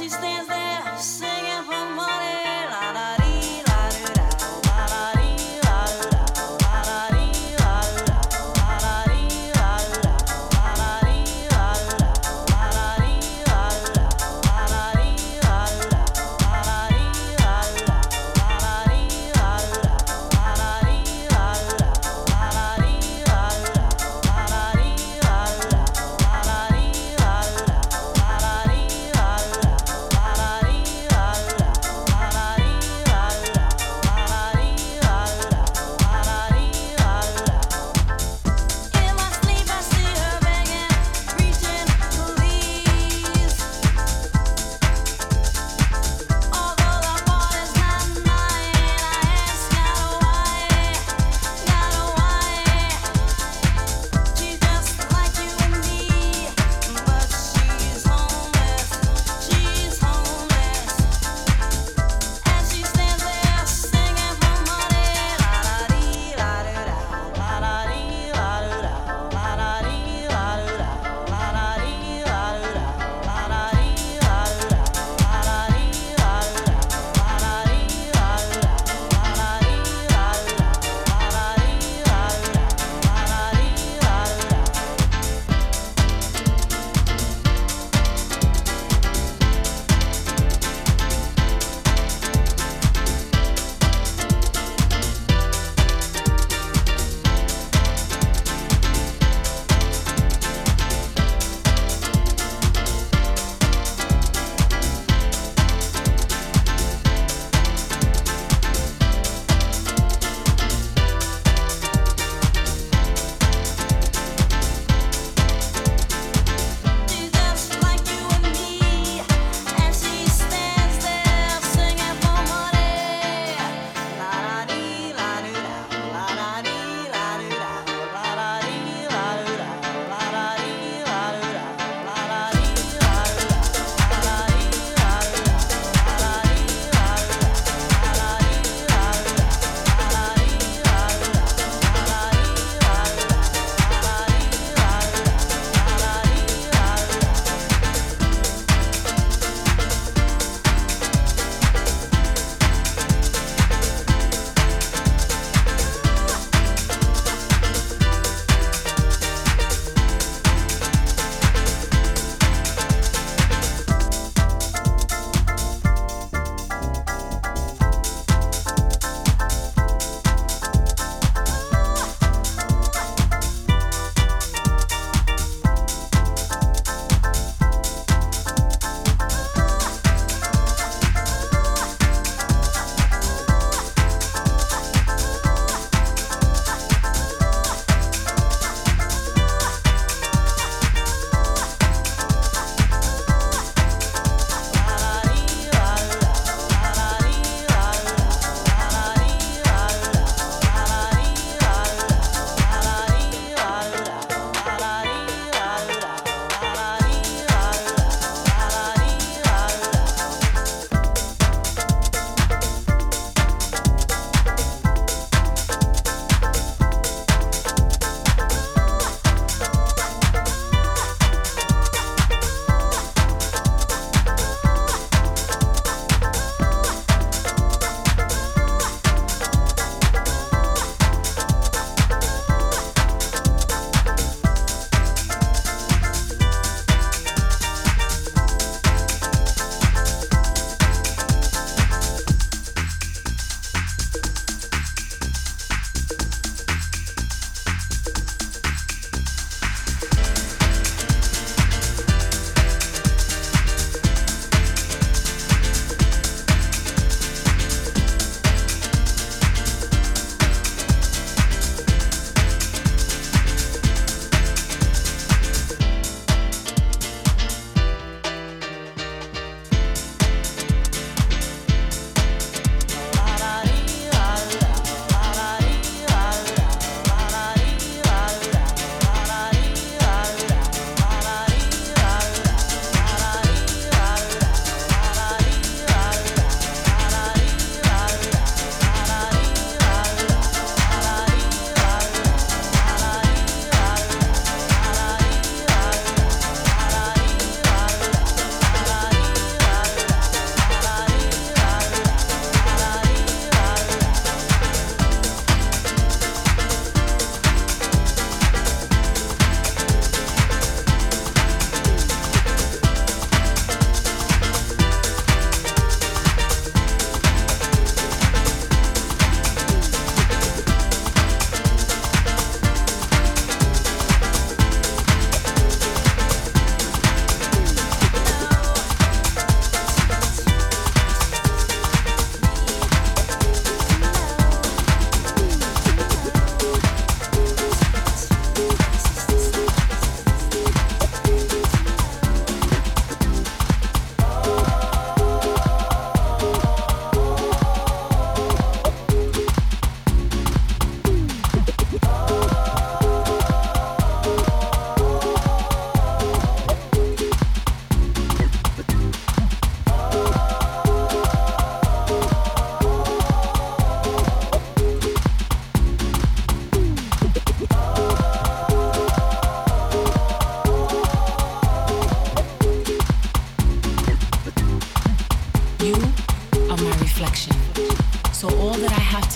she stands there.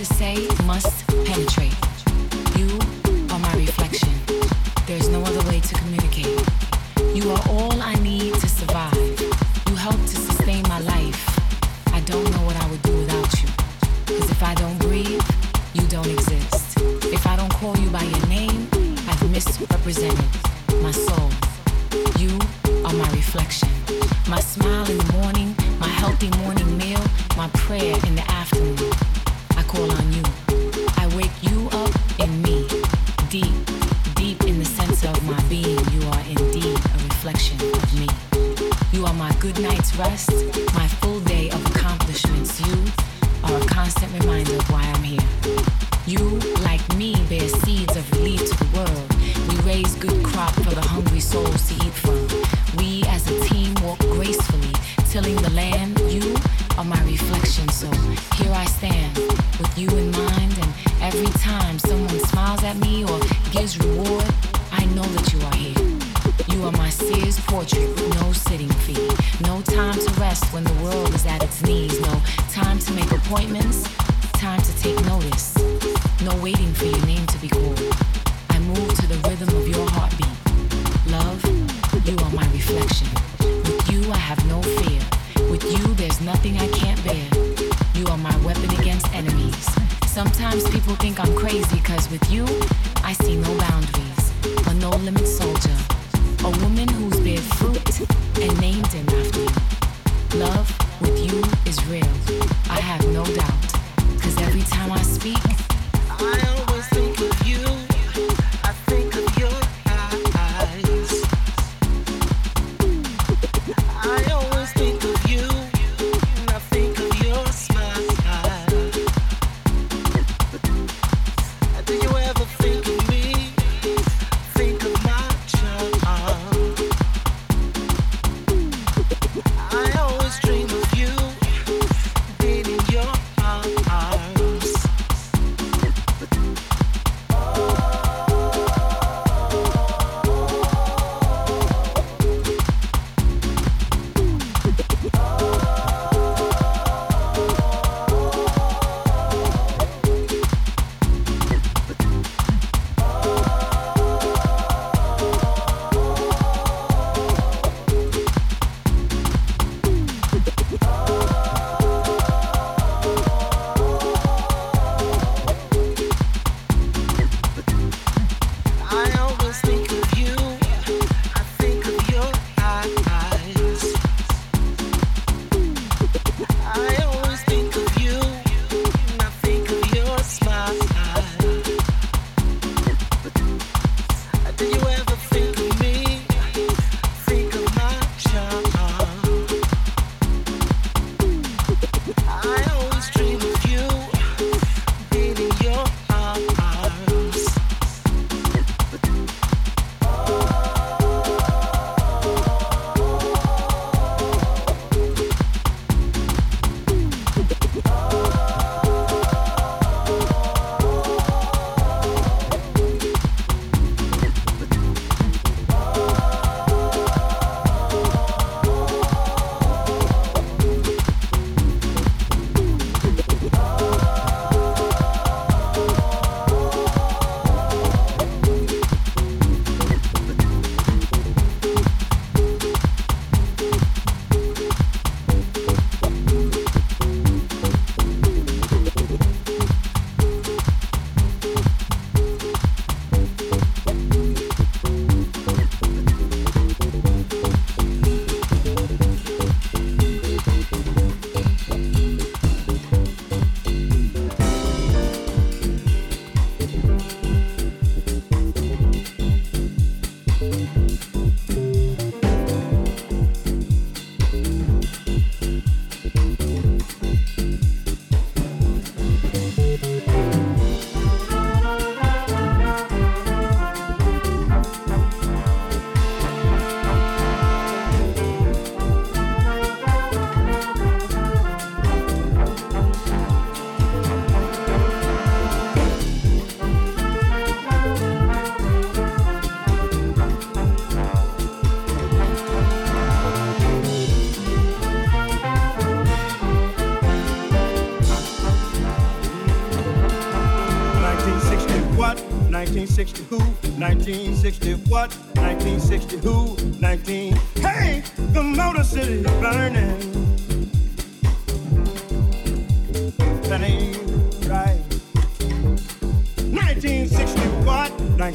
To say must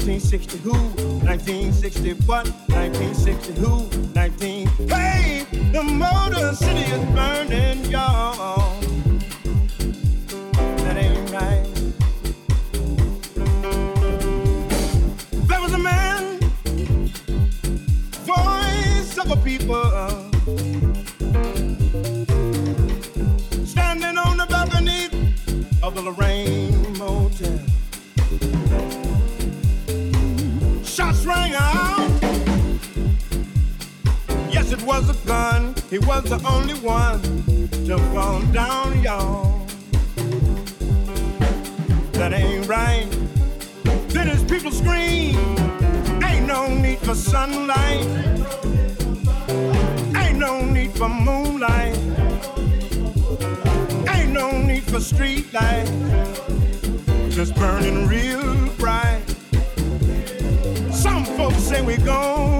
1960 who? 1960 what? 1960 who? 19. Hey, the Motor City is burning, y'all. That ain't right. There was a man, voice of a people, was a gun. He was the only one to fall down, y'all. That ain't right. Then his people scream. Ain't no need for sunlight. Ain't no need for moonlight. Ain't no need for street light. Just burning real bright. Some folks say we gon' fight.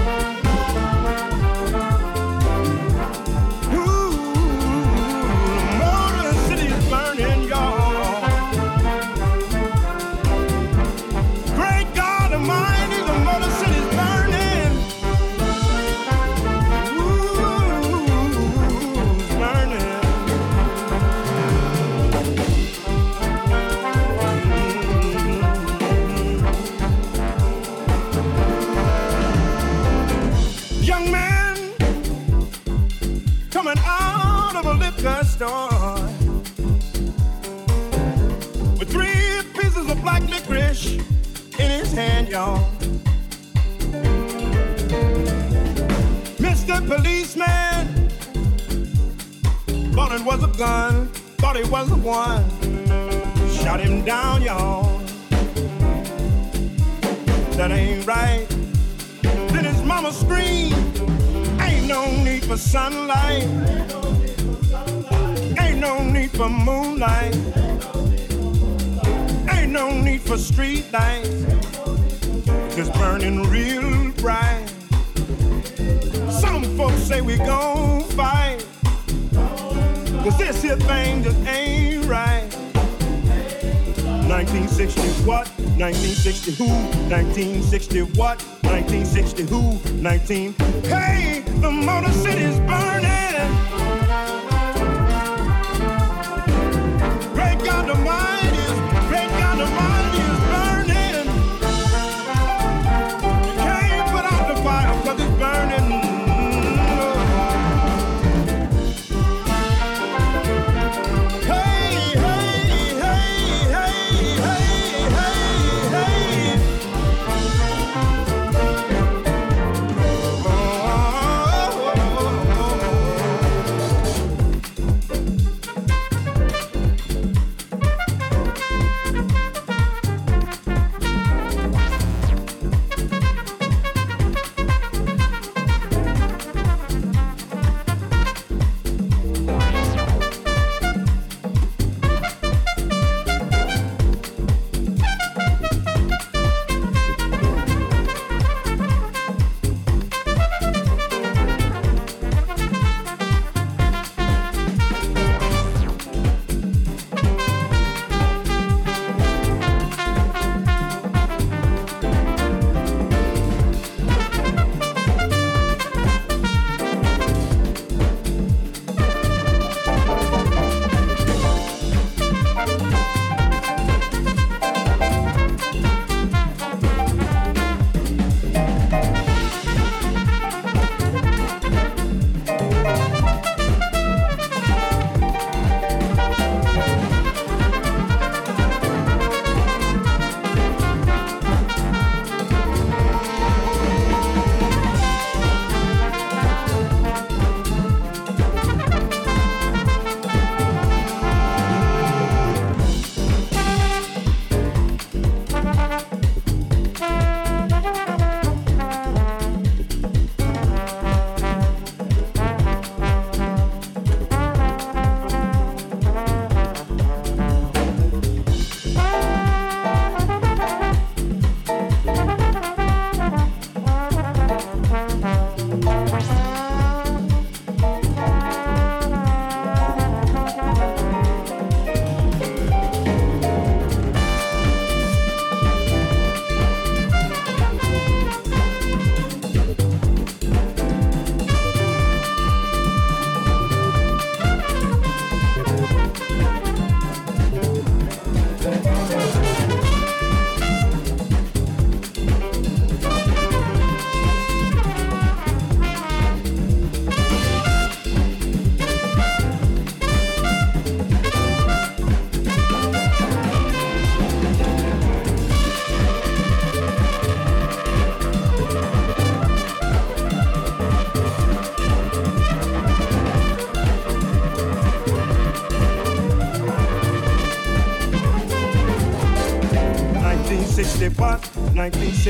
19. Hey,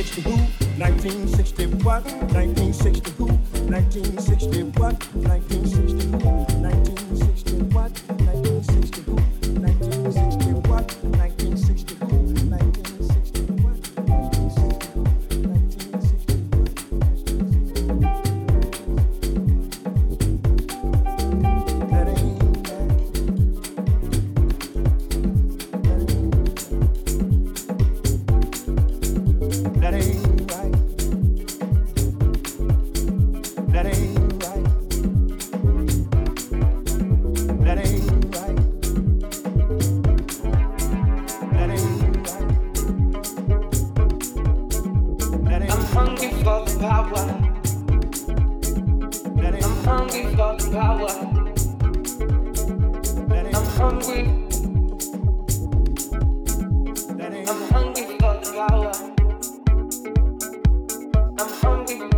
1960 who? 1960 I'm hungry.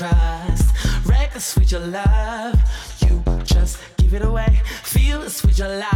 trust. Reckless with your love, you just give it away. Feel this with your life.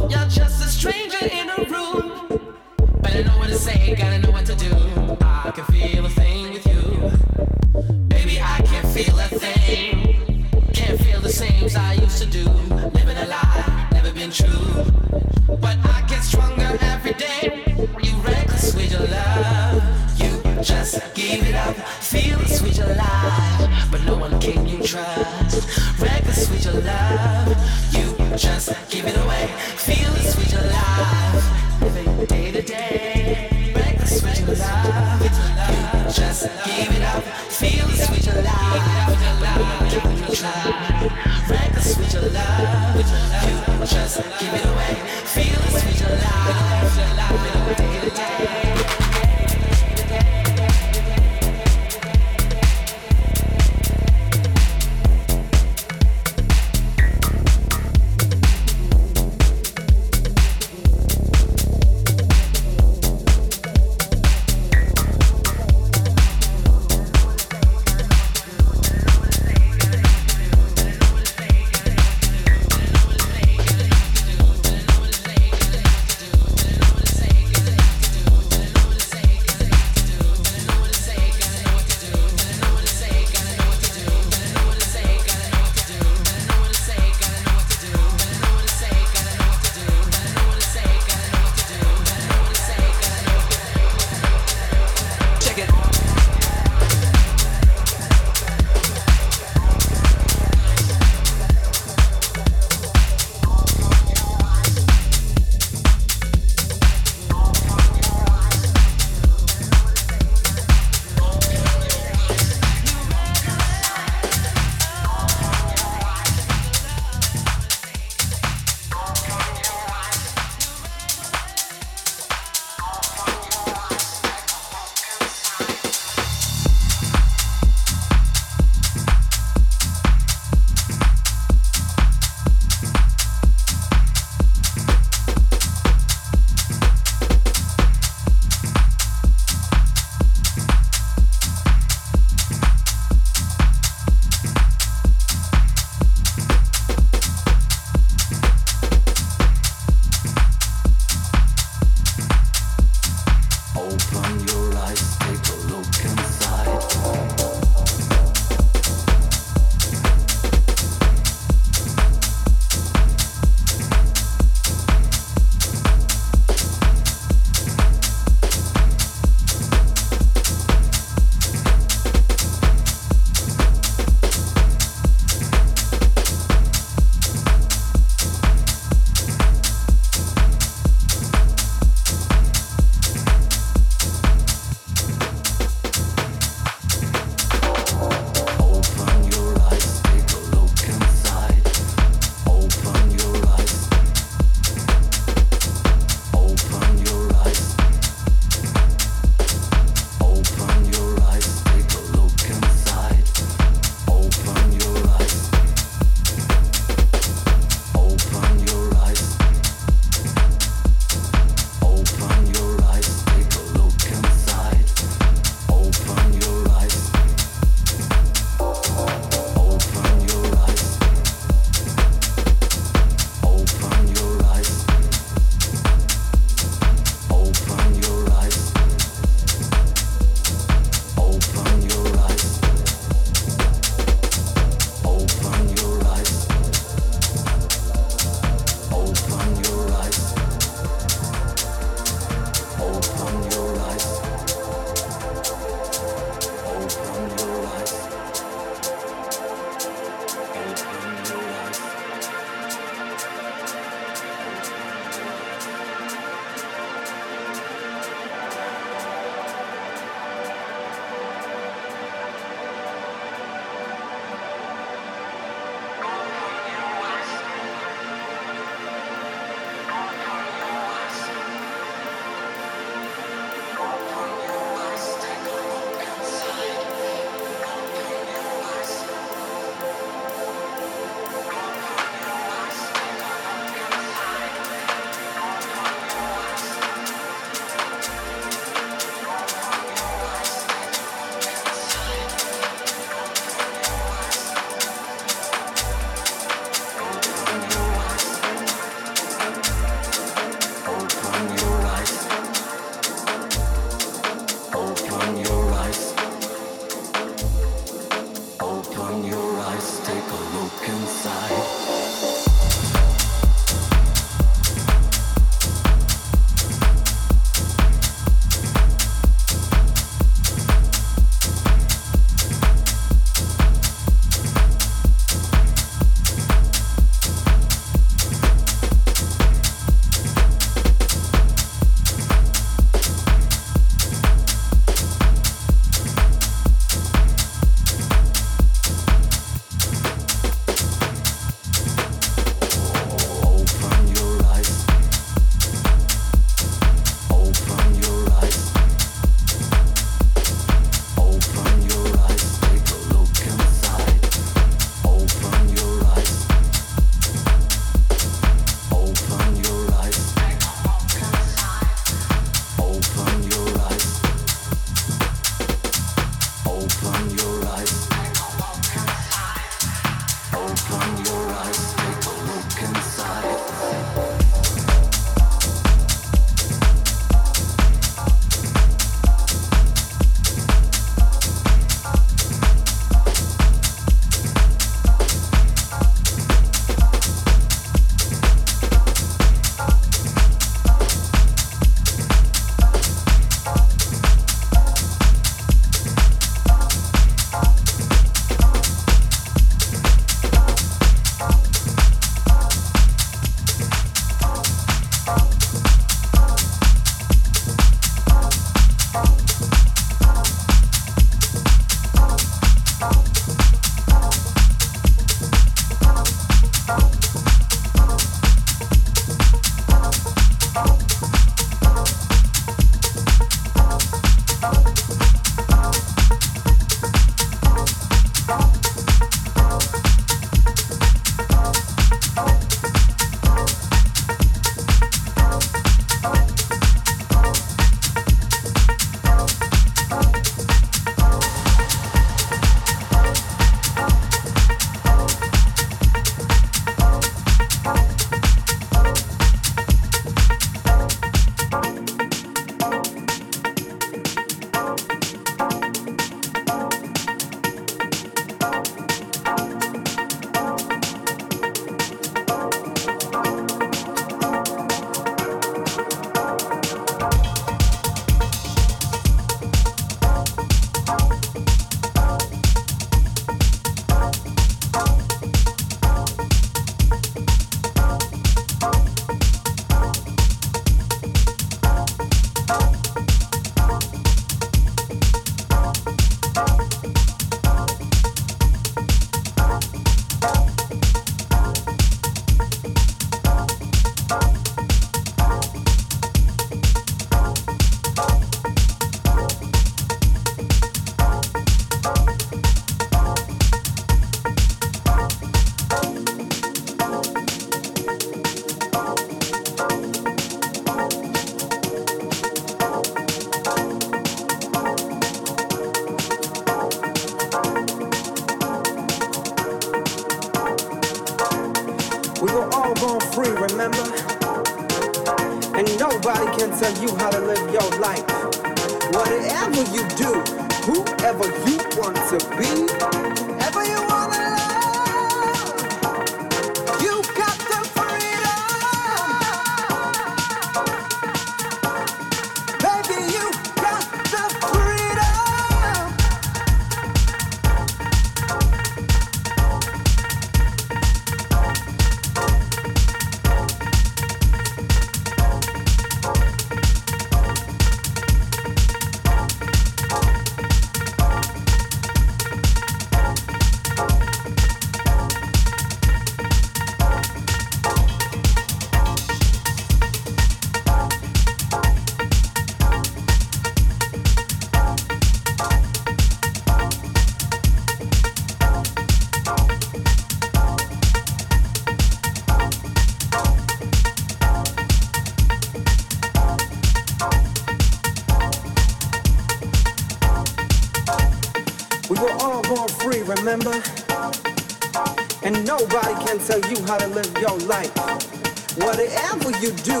Whatever you do,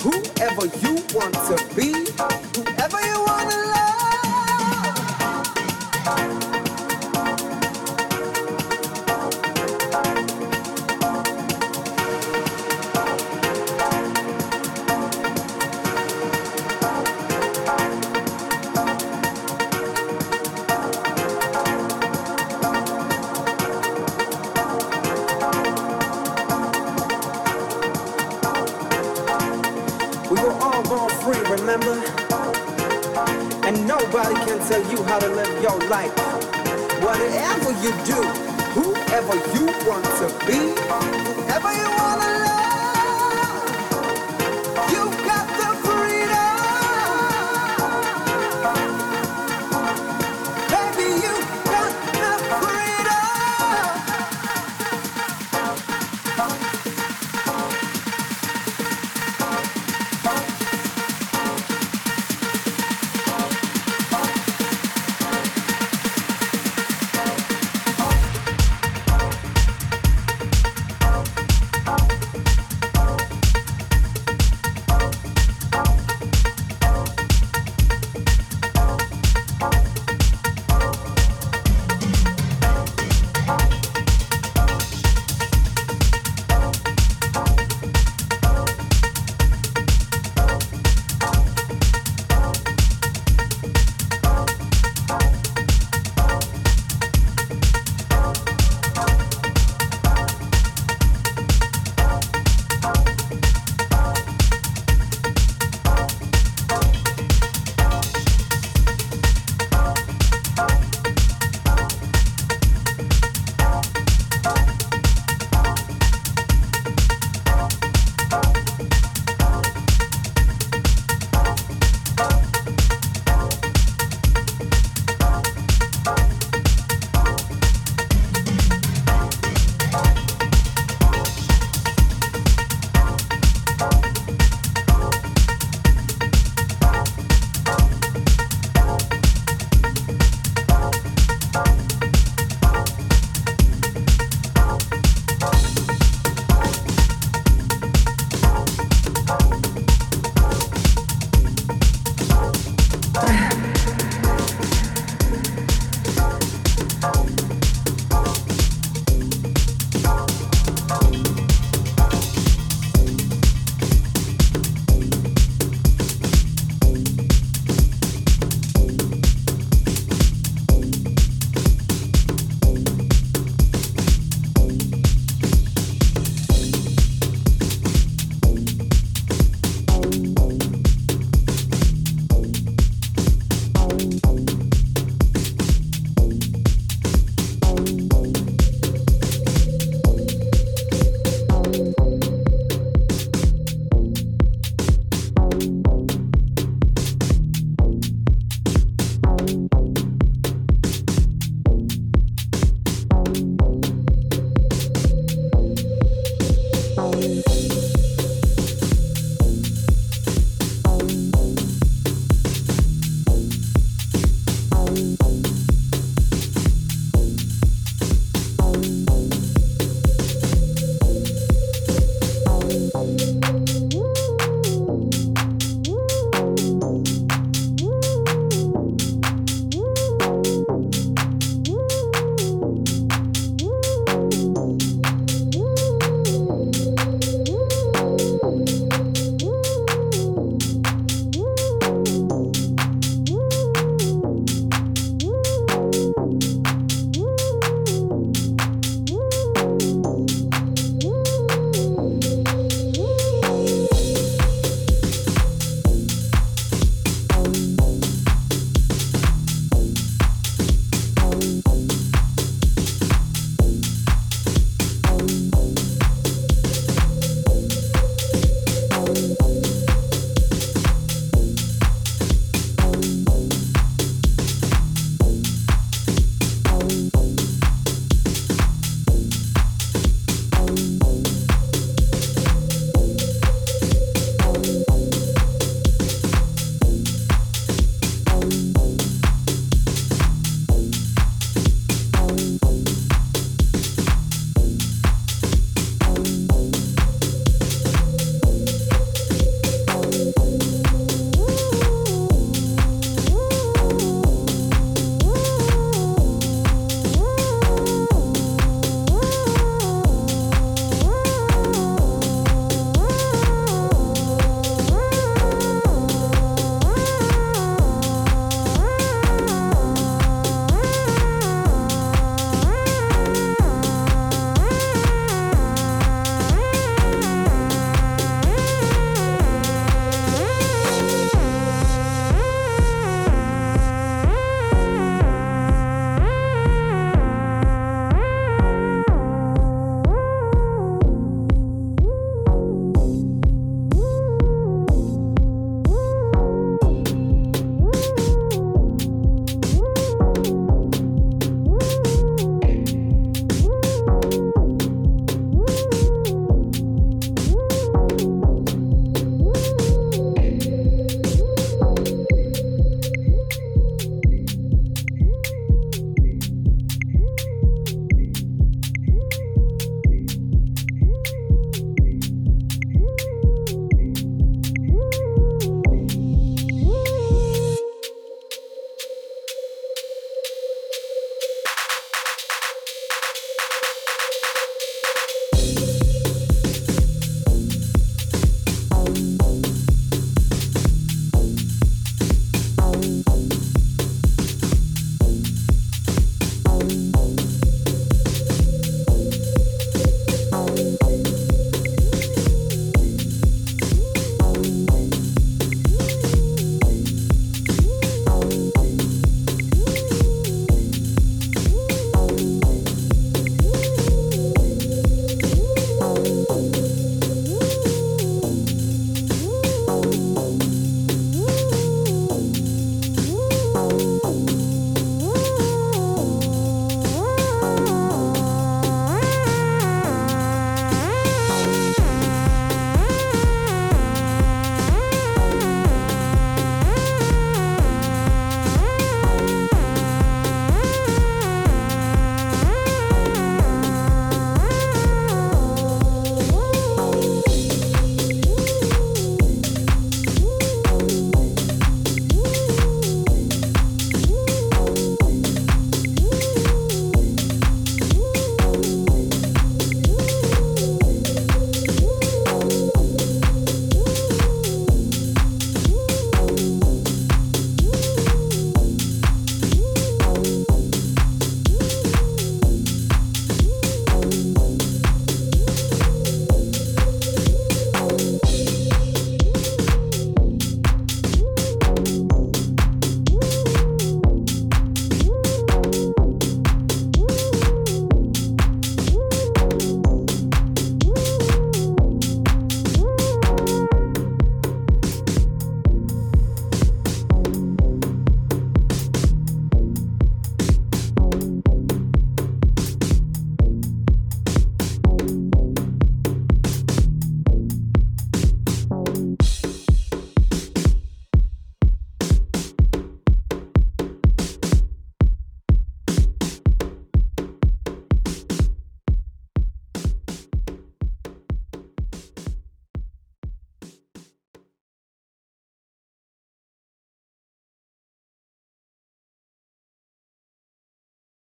whoever you want to be, whoever you want to love. to live your life. Whatever you do, whoever you want to be, whoever you want to